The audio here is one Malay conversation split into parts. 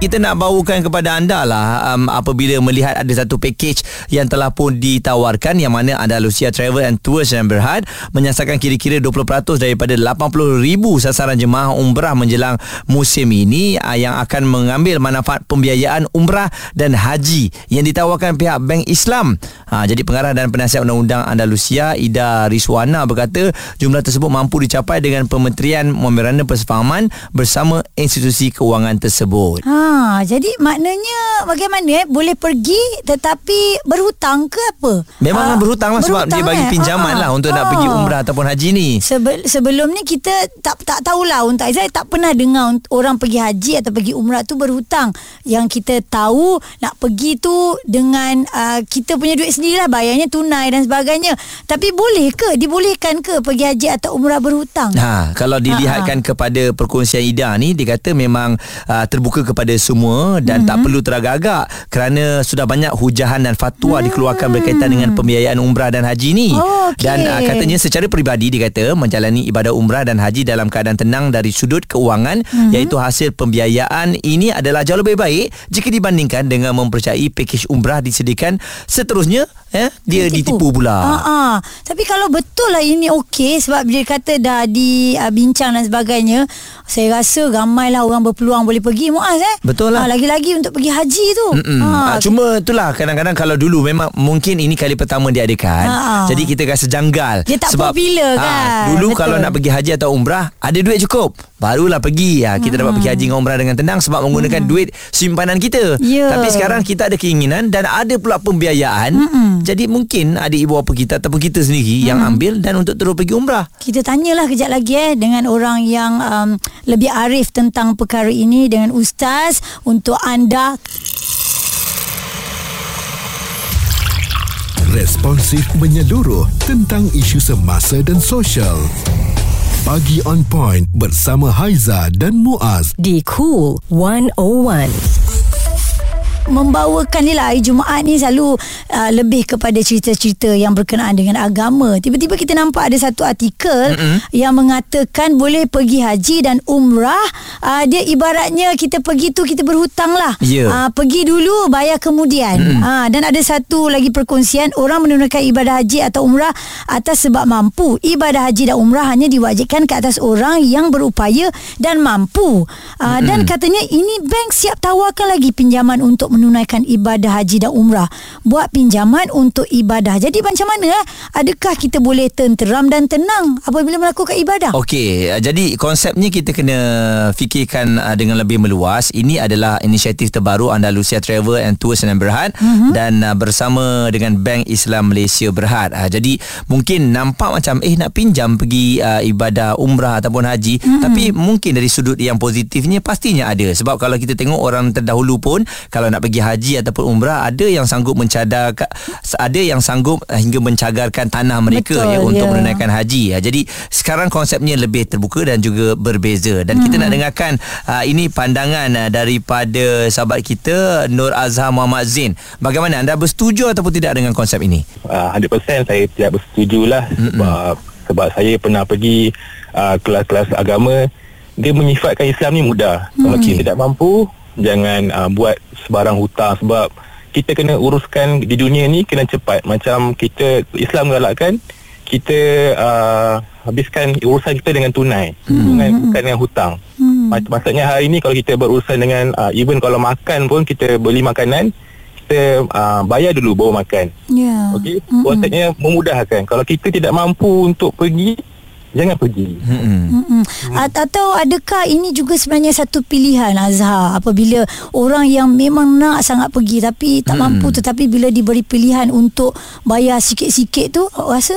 Kita nak bawakan kepada anda lah um, apabila melihat ada satu package yang telah pun ditawarkan yang mana Andalusia Travel and Tours dan Berhad menyasarkan kira-kira 20% daripada 80,000 sasaran jemaah umrah menjelang musim ini uh, yang akan mengambil manfaat pembiayaan umrah dan haji yang ditawarkan pihak Bank Islam. Ha, jadi pengarah dan penasihat undang-undang Andalusia Ida Riswana berkata jumlah tersebut mampu dicapai dengan Kementerian Memorandum Persefahaman bersama institusi keuangan tersebut. Ha, jadi maknanya bagaimana eh boleh pergi tetapi berhutang ke apa? Memanglah Ah, berhutang lah sebab dia berhutang, bagi eh? pinjaman Ah, lah untuk nak ah. pergi umrah ataupun haji ni. Sebe- sebelum ni kita tak tak tahulah untuk Aizah tak pernah dengar orang pergi haji atau pergi umrah tu berhutang. Yang kita tahu nak pergi tu dengan uh, kita punya duit sendirilah bayarnya tunai dan sebagainya. Tapi boleh ke dibolehkan ke pergi haji atau umrah berhutang? Ha, kalau dilihatkan kepada perkongsian Ida ni dia kata memang uh, terbuka kepada semua dan mm-hmm. tak perlu teragak-agak kerana sudah banyak hujahan dan fatwa mm. dikeluarkan berkaitan dengan pembiayaan umrah dan haji ni. Oh, okey. Dan uh, katanya secara peribadi dia kata menjalani ibadah umrah dan haji dalam keadaan tenang dari sudut keuangan mm-hmm. iaitu hasil pembiayaan ini adalah jauh lebih baik jika dibandingkan dengan mempercayai pakej umrah disediakan seterusnya eh dia ditipu, pula. Ha. Tapi kalau betul lah ini okey sebab dia kata dah dibincang dan sebagainya, saya rasa ramailah orang berpeluang boleh pergi Muaz eh. Betul lah. Ah, lagi-lagi untuk pergi haji tu. Mm-mm. Ah, cuma itulah kadang-kadang kalau dulu memang mungkin ini kali pertama diadakan. Ha. Jadi kita rasa janggal. Dia tak popular ah, kan? Dulu Betul. kalau nak pergi haji atau umrah ada duit cukup. Barulah pergi. Ha, kita dapat pergi haji dengan umrah dengan tenang sebab menggunakan duit simpanan kita. Ya. Tapi sekarang kita ada keinginan dan ada pula pembiayaan. Mm-mm. Jadi mungkin ada ibu bapa kita ataupun kita sendiri yang ambil dan untuk terus pergi umrah. Kita tanyalah kejap lagi eh dengan orang yang um, lebih arif tentang perkara ini dengan ustaz untuk anda Responsif menyeluruh tentang isu semasa dan sosial. Pagi on point bersama Haiza dan Muaz. Di Cool 101. Membawakan ni lah hari Jumaat ni selalu uh, lebih kepada cerita-cerita yang berkenaan dengan agama. Tiba-tiba kita nampak ada satu artikel mm-hmm. yang mengatakan boleh pergi haji dan umrah. Uh, dia ibaratnya kita pergi tu kita berhutang lah. Ya. Uh, pergi dulu bayar kemudian. Mm-hmm. Uh, dan ada satu lagi perkongsian orang menunaikan ibadah haji atau umrah atas sebab mampu. Ibadah haji dan umrah hanya diwajibkan ke atas orang yang berupaya dan mampu. Uh, mm-hmm. Dan katanya ini bank siap tawarkan lagi pinjaman untuk menunaikan ibadah haji dan umrah. Buat pinjaman untuk ibadah. Jadi macam mana eh? Adakah kita boleh tenteram dan tenang apabila melakukan ibadah? Okey, jadi konsepnya kita kena fikirkan uh, dengan lebih meluas. Ini adalah inisiatif terbaru Andalusia Travel and Tours and Berhad mm-hmm. dan uh, bersama dengan Bank Islam Malaysia Berhad. Uh, jadi mungkin nampak macam eh nak pinjam pergi uh, ibadah umrah ataupun haji, mm-hmm. tapi mungkin dari sudut yang positifnya pastinya ada. Sebab kalau kita tengok orang terdahulu pun kalau nak pergi haji ataupun umrah ada yang sanggup mencadar ada yang sanggup uh, hingga mencagarkan tanah mereka Betul, ya untuk ya. menunaikan haji. Ya, jadi sekarang konsepnya lebih terbuka dan juga berbeza dan hmm. kita nak dengarkan uh, ini pandangan uh, daripada sahabat kita Nur Azhar Muhammad Zain. Bagaimana anda bersetuju ataupun tidak dengan konsep ini? uh, 100% saya tidak bersetuju lah sebab sebab saya pernah pergi uh, kelas-kelas agama dia menyifatkan Islam ni mudah kalau kita tidak mampu jangan uh, buat sebarang hutang sebab kita kena uruskan di dunia ni kena cepat. Macam kita Islam galakkan kita uh, habiskan urusan kita dengan tunai. Dengan bukan dengan hutang. Mak- maksudnya hari ni kalau kita berurusan dengan uh, even kalau makan pun kita beli makanan kita uh, bayar dulu baru makan. Ya. Okey, konsepnya memudahkan. Kalau kita tidak mampu untuk pergi, jangan pergi. Hmm. Atau adakah ini juga sebenarnya satu pilihan Azhar apabila orang yang memang nak sangat pergi tapi tak Mm-mm. mampu tetapi bila diberi pilihan untuk bayar sikit-sikit tu awak rasa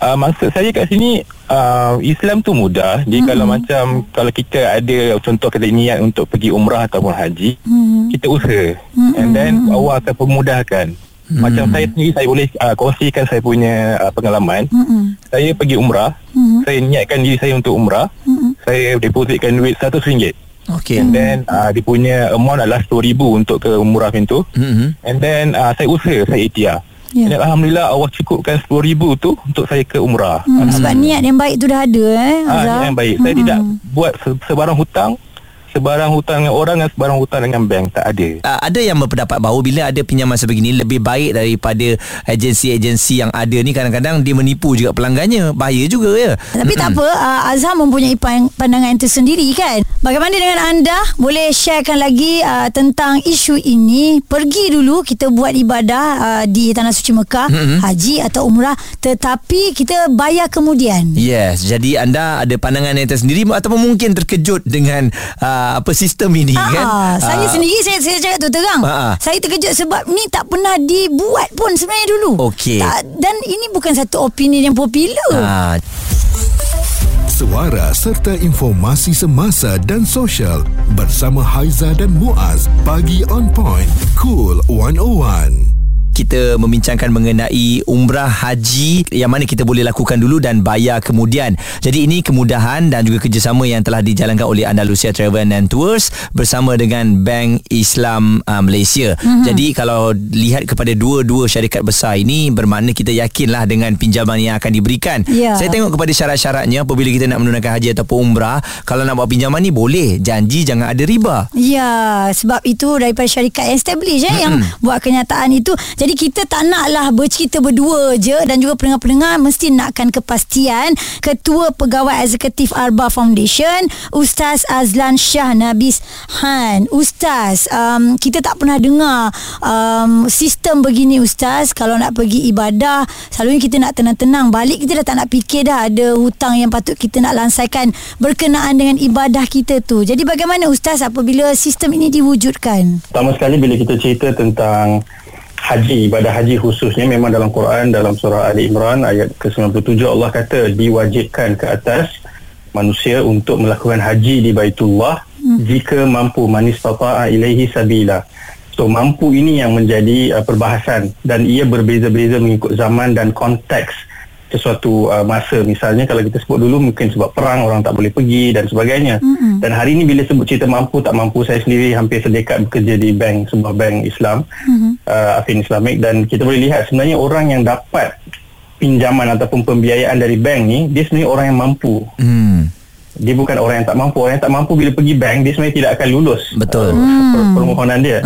Uh, maksud saya kat sini uh, Islam tu mudah. Jadi kalau macam kalau kita ada contoh kita niat untuk pergi umrah ataupun haji, Hmm. kita usaha. And then Allah akan permudahkan. Macam saya sendiri saya boleh uh, kongsikan saya punya uh, pengalaman. Mm-mm. Saya pergi umrah, saya niatkan diri saya untuk umrah. Saya depositkan duit RM100. Okey. And then uh, dia punya amount adalah RM10,000 untuk ke umrah pintu. Hmm. And then uh, saya usaha, saya ikhtiar. Ya. Dan Alhamdulillah Allah cukupkan RM10,000 tu untuk saya ke umrah. Hmm, sebab niat yang baik tu dah ada eh Ah, Azhar. yang baik. Saya tidak buat se- sebarang hutang, sebarang hutang dengan orang dan sebarang hutang dengan bank. Tak ada. Uh, ada yang berpendapat bahawa bila ada pinjaman sebegini lebih baik daripada agensi-agensi yang ada ni kadang-kadang dia menipu juga pelanggannya. Bahaya juga ya. Tapi tak apa uh, Azhar mempunyai pan- pandangan tersendiri kan Bagaimana dengan anda Boleh sharekan lagi uh, Tentang isu ini Pergi dulu Kita buat ibadah uh, Di Tanah Suci Mekah mm-hmm. Haji atau Umrah Tetapi kita bayar kemudian Yes, jadi anda ada pandangan yang tersendiri ataupun mungkin terkejut dengan uh, apa sistem ini Ah, kan? ah, saya Ah, sendiri saya saya cakap tu terang. Ah, ah. Saya terkejut sebab ni tak pernah dibuat pun sebenarnya dulu. Okey. Tak, dan ini bukan satu opini yang popular. Ah, Suara serta informasi semasa dan sosial bersama Haiza dan Muaz. Pagi on point. Cool 101. Kita membincangkan mengenai umrah haji yang mana kita boleh lakukan dulu dan bayar kemudian. Jadi ini kemudahan dan juga kerjasama yang telah dijalankan oleh Andalusia Travel and Tours bersama dengan Bank Islam uh, Malaysia. Mm-hmm. Jadi kalau lihat kepada dua-dua syarikat besar ini bermakna kita yakinlah dengan pinjaman yang akan diberikan. Ya. Saya tengok kepada syarat-syaratnya apabila kita nak menunaikan haji ataupun umrah, kalau nak buat pinjaman ni boleh, janji jangan ada riba. Ya, sebab itu daripada syarikat yang establish eh, yang buat kenyataan itu. Jadi kita tak naklah bercerita berdua je dan juga pendengar-pendengar mesti nakkan kepastian. Ketua Pegawai Eksekutif Arba Foundation, Ustaz Azlan Shah Nabis Han. Ustaz, um, kita tak pernah dengar um, sistem begini Ustaz. Kalau nak pergi ibadah, selalunya kita nak tenang-tenang. Balik kita dah tak nak fikir dah ada hutang yang patut kita nak lansaikan berkenaan dengan ibadah kita tu. Jadi bagaimana Ustaz apabila sistem ini diwujudkan? Pertama sekali bila kita cerita tentang haji, ibadah haji khususnya memang dalam Quran dalam surah Ali Imran ayat ke-97 Allah kata diwajibkan ke atas manusia untuk melakukan haji di Baitullah hmm. jika mampu manis tata'a ilaihi sabila. So mampu ini yang menjadi uh, perbahasan dan ia berbeza-beza mengikut zaman dan konteks sesuatu uh, masa misalnya kalau kita sebut dulu mungkin sebab perang orang tak boleh pergi dan sebagainya mm-hmm. dan hari ini bila sebut cerita mampu tak mampu saya sendiri hampir sedekat bekerja di bank sebuah bank Islam mm-hmm. uh, Afin Islamik dan kita boleh lihat sebenarnya orang yang dapat pinjaman ataupun pembiayaan dari bank ni dia sebenarnya orang yang mampu Hmm. Dia bukan orang yang tak mampu. Orang yang tak mampu bila pergi bank dia sebenarnya tidak akan lulus. Betul. uh, per- permohonan dia.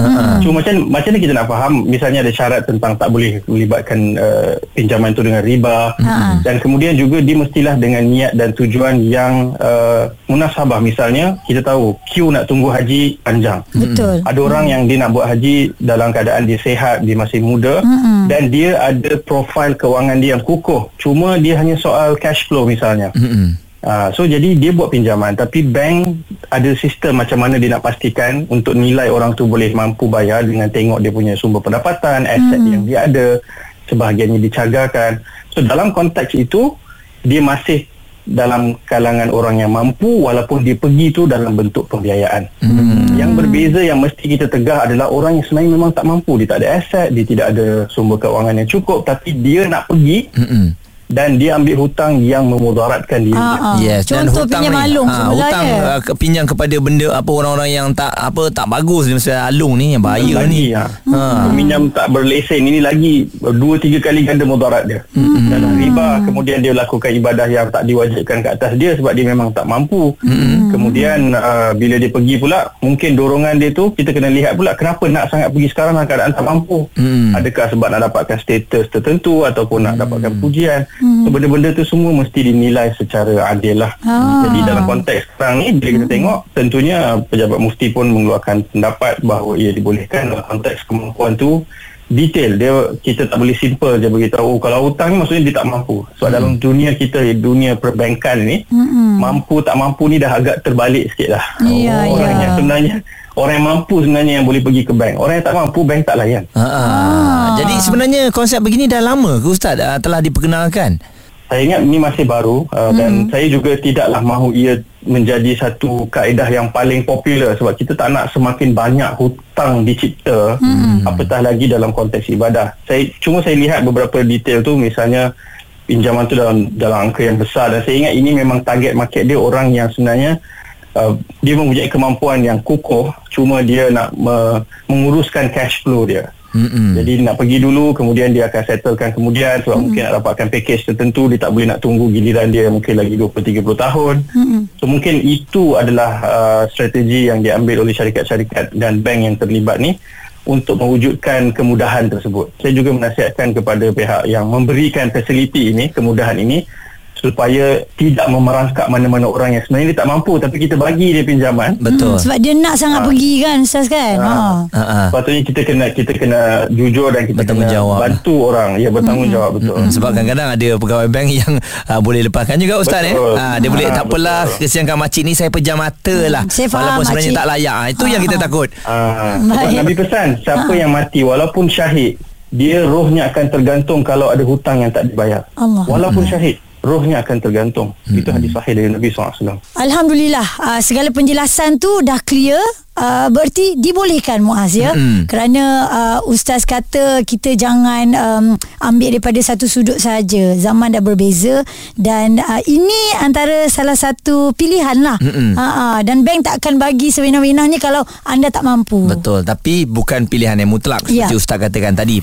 Cuma macam macam mana kita nak faham? Misalnya ada syarat tentang tak boleh melibatkan uh, pinjaman itu dengan riba. Dan kemudian juga dia mestilah dengan niat dan tujuan yang uh, munasabah. Misalnya kita tahu queue nak tunggu haji panjang. Betul. ada orang yang dia nak buat haji dalam keadaan dia sehat, dia masih muda. Mm-hmm. dan dia ada profil kewangan dia yang kukuh. Cuma dia hanya soal cash flow misalnya. Mm-mm. Uh, so jadi dia buat pinjaman tapi bank ada sistem macam mana dia nak pastikan untuk nilai orang tu boleh mampu bayar dengan tengok dia punya sumber pendapatan, aset mm-hmm. yang dia ada, sebahagiannya dicagarkan. So dalam konteks itu dia masih dalam kalangan orang yang mampu walaupun dia pergi tu dalam bentuk pembiayaan. Hmm. Yang berbeza yang mesti kita tegah adalah orang yang sebenarnya memang tak mampu, dia tak ada aset, dia tidak ada sumber keuangan yang cukup tapi dia nak pergi Mm-mm. Dan dia ambil hutang yang memudaratkan diri. Ah, ah. Yes Contoh pinjam ni, alung ah, semula hutang ya. uh, ke- pinjam kepada benda apa orang-orang yang tak apa tak bagus ni misalnya alung ni yang bahaya ni. lagi ha. Ha. Peminjam tak berlesen ini lagi dua tiga kali ganda mudarat dia. Mm-hmm. Dalam riba kemudian dia lakukan ibadah yang tak diwajibkan ke atas dia sebab dia memang tak mampu. Mm-hmm. Kemudian uh, bila dia pergi pula mungkin dorongan dia tu kita kena lihat pula kenapa nak sangat pergi sekarang dalam keadaan tak mampu. Mm. Adakah sebab nak dapatkan status tertentu ataupun nak dapatkan pujian. So benda-benda tu semua mesti dinilai secara adil lah. Ah. Jadi dalam konteks sekarang ni bila kita tengok tentunya pejabat mufti pun mengeluarkan pendapat bahawa ia dibolehkan dalam konteks kemampuan tu detail dia kita tak boleh simple je beritahu oh, kalau hutang ni maksudnya dia tak mampu sebab hmm. dalam dunia kita dunia perbankan ni hmm. mampu tak mampu ni dah agak terbalik sikit lah Ya, orang ya. yang sebenarnya orang yang mampu sebenarnya yang boleh pergi ke bank orang yang tak mampu bank tak layan Ha, ah. Jadi sebenarnya konsep begini dah lama ke ustaz uh, telah diperkenalkan? saya ingat ini masih baru uh, hmm. dan saya juga tidaklah mahu ia menjadi satu kaedah yang paling popular sebab kita tak nak semakin banyak hutang dicipta hmm. apatah lagi dalam konteks ibadah. Saya cuma saya lihat beberapa detail tu misalnya pinjaman tu dalam dalam angka yang besar dan saya ingat ini memang target market dia orang yang sebenarnya uh, dia mempunyai kemampuan yang kukuh cuma dia nak me, menguruskan cash flow dia. Mm-mm. Jadi nak pergi dulu kemudian dia akan settlekan kemudian sebab mm-hmm. mungkin nak dapatkan package tertentu dia tak boleh nak tunggu giliran dia mungkin lagi 20 30 tahun. Mm-hmm. So mungkin itu adalah uh, strategi yang diambil oleh syarikat-syarikat dan bank yang terlibat ni untuk mewujudkan kemudahan tersebut. Saya juga menasihatkan kepada pihak yang memberikan fasiliti ini, kemudahan ini supaya tidak memerangkap mana-mana orang yang sebenarnya dia tak mampu tapi kita bagi dia pinjaman. Betul. Hmm, sebab dia nak sangat ha. pergi kan Ustaz kan. Ha. ha. ha. Patutnya kita kena kita kena jujur dan kita kena bantu orang. Ya bertanggungjawab hmm. betul. Hmm. Sebab kadang-kadang ada pegawai bank yang uh, boleh lepaskan juga ustaz eh. Ha, dia ha, boleh tak apalah kesiankan makcik ni saya pejam mata lah. Hmm. Walaupun sebenarnya makcik. tak layak. Ha, itu ha. yang kita takut. Ha. Nabi pesan siapa ha. yang mati walaupun syahid dia rohnya akan tergantung kalau ada hutang yang tak dibayar. Allah. Walaupun syahid rohnya akan tergantung. Hmm. Itu hadis sahih dari Nabi SAW. Alhamdulillah, uh, segala penjelasan tu dah clear. Uh, berarti dibolehkan Muaz ya hmm. kerana uh, ustaz kata kita jangan um, ambil daripada satu sudut saja zaman dah berbeza dan uh, ini antara salah satu pilihan lah hmm. uh, uh, dan bank tak akan bagi sewenang-wenangnya kalau anda tak mampu betul tapi bukan pilihan yang mutlak seperti ya. ustaz katakan tadi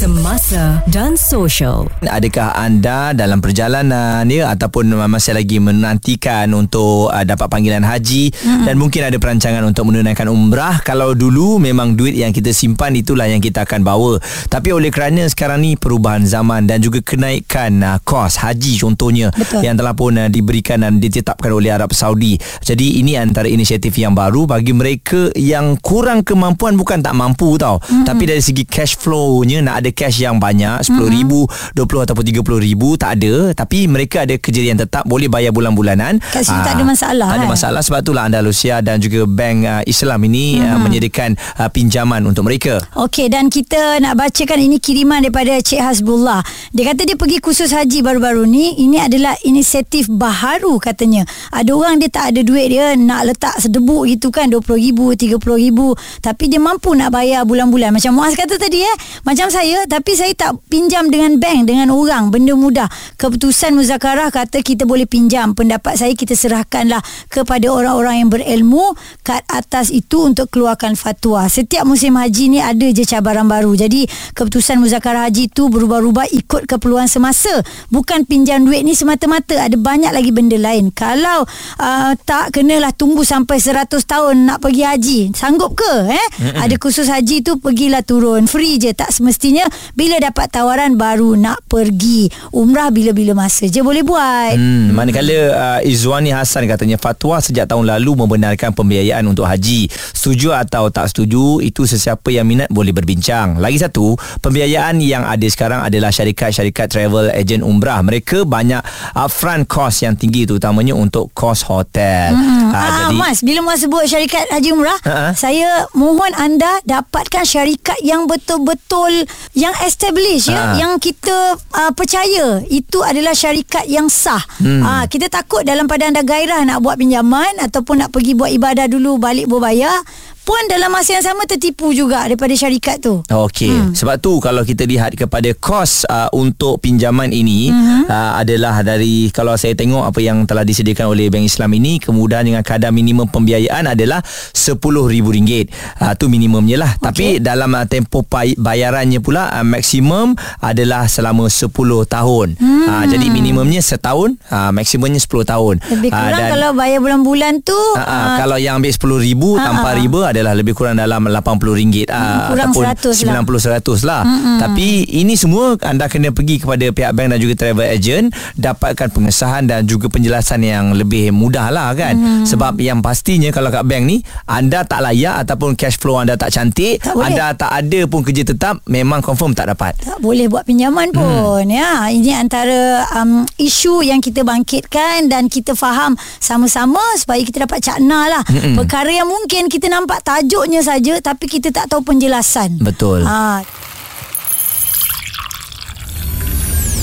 semasa dan social. Adakah anda dalam perjalanan ya ataupun masih lagi menantikan untuk uh, dapat panggilan haji hmm. dan mungkin ada perancangan untuk menunaikan umrah kalau dulu memang duit yang kita simpan itulah yang kita akan bawa. Tapi oleh kerana sekarang ni perubahan zaman dan juga kenaikan uh, kos haji contohnya Betul. yang telah pun uh, diberikan dan ditetapkan oleh Arab Saudi. Jadi ini antara inisiatif yang baru bagi mereka yang kurang kemampuan bukan tak mampu tau. Hmm. Tapi dari segi cash flow-nya nak ada ada cash yang banyak RM10,000, mm-hmm. 20 ataupun RM30,000 tak ada. Tapi mereka ada kejadian tetap boleh bayar bulan-bulanan. Kat sini tak ada ah, masalah tak ada eh? masalah. Sebab itulah Andalusia dan juga bank uh, Islam ini mm-hmm. uh, menyediakan uh, pinjaman untuk mereka. Okey dan kita nak bacakan ini kiriman daripada Cik Hasbullah. Dia kata dia pergi kursus haji baru-baru ni ini adalah inisiatif baharu katanya. Ada orang dia tak ada duit dia nak letak sedebuk gitu kan RM20,000 RM30,000 tapi dia mampu nak bayar bulan-bulan. Macam Muaz kata tadi eh macam saya tapi saya tak pinjam dengan bank dengan orang. Benda mudah. Keputusan muzakarah kata kita boleh pinjam. Pendapat saya kita serahkanlah kepada orang-orang yang berilmu kat atas itu untuk keluarkan fatwa. Setiap musim haji ni ada je cabaran baru. Jadi keputusan muzakarah haji itu berubah-ubah ikut keperluan semasa. Bukan pinjam duit ni semata-mata. Ada banyak lagi benda lain. Kalau uh, tak kenalah tunggu sampai 100 tahun nak pergi haji. Sanggup ke eh? Ada khusus haji tu pergilah turun. Free je. Tak semestinya bila dapat tawaran baru nak pergi umrah bila-bila masa je boleh buat. Hmm, manakala uh, Izwani Hassan katanya fatwa sejak tahun lalu membenarkan pembiayaan untuk haji. Setuju atau tak setuju itu sesiapa yang minat boleh berbincang. Lagi satu pembiayaan yang ada sekarang adalah syarikat-syarikat travel agent umrah. Mereka banyak upfront cost yang tinggi terutamanya untuk kos hotel. Hmm. uh, ah, jadi Mas bila Mas sebut syarikat haji umrah uh-huh. saya mohon anda dapatkan syarikat yang betul-betul yang establish ya ha. yang kita uh, percaya itu adalah syarikat yang sah. Hmm. Uh, kita takut dalam pada anda gairah nak buat pinjaman ataupun nak pergi buat ibadah dulu balik berbayar pun dalam masa yang sama tertipu juga daripada syarikat tu. Okey. Hmm. Sebab tu kalau kita lihat kepada kos uh, untuk pinjaman ini hmm. uh, adalah dari kalau saya tengok apa yang telah disediakan oleh Bank Islam ini kemudahan dengan kadar minimum pembiayaan adalah RM10,000. Uh, tu minimumnya lah. Okay. Tapi dalam uh, tempoh bayarannya pula uh, maksimum adalah selama 10 tahun. Hmm. Uh, jadi minimumnya setahun, uh, maksimumnya 10 tahun. Lebih kurang uh, dan, kalau bayar bulan-bulan tu uh, uh, uh, kalau yang ambil RM10,000 uh, tanpa uh, riba adalah lebih kurang dalam RM80 hmm, ataupun 100 lah. 90 100 lah. Hmm-hmm. Tapi ini semua anda kena pergi kepada pihak bank dan juga travel agent dapatkan pengesahan dan juga penjelasan yang lebih mudah lah kan. Hmm. Sebab yang pastinya kalau kat bank ni anda tak layak ataupun cash flow anda tak cantik, tak anda tak ada pun kerja tetap memang confirm tak dapat. Tak boleh buat pinjaman pun hmm. ya. Ini antara um, isu yang kita bangkitkan dan kita faham sama-sama supaya kita dapat cakna lah. Hmm. Perkara yang mungkin kita nampak tajuknya saja tapi kita tak tahu penjelasan. Betul. Ha.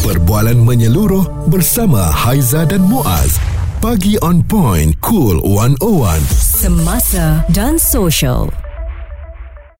Perbualan menyeluruh bersama Haiza dan Muaz. Pagi on point, cool 101. Semasa dan social.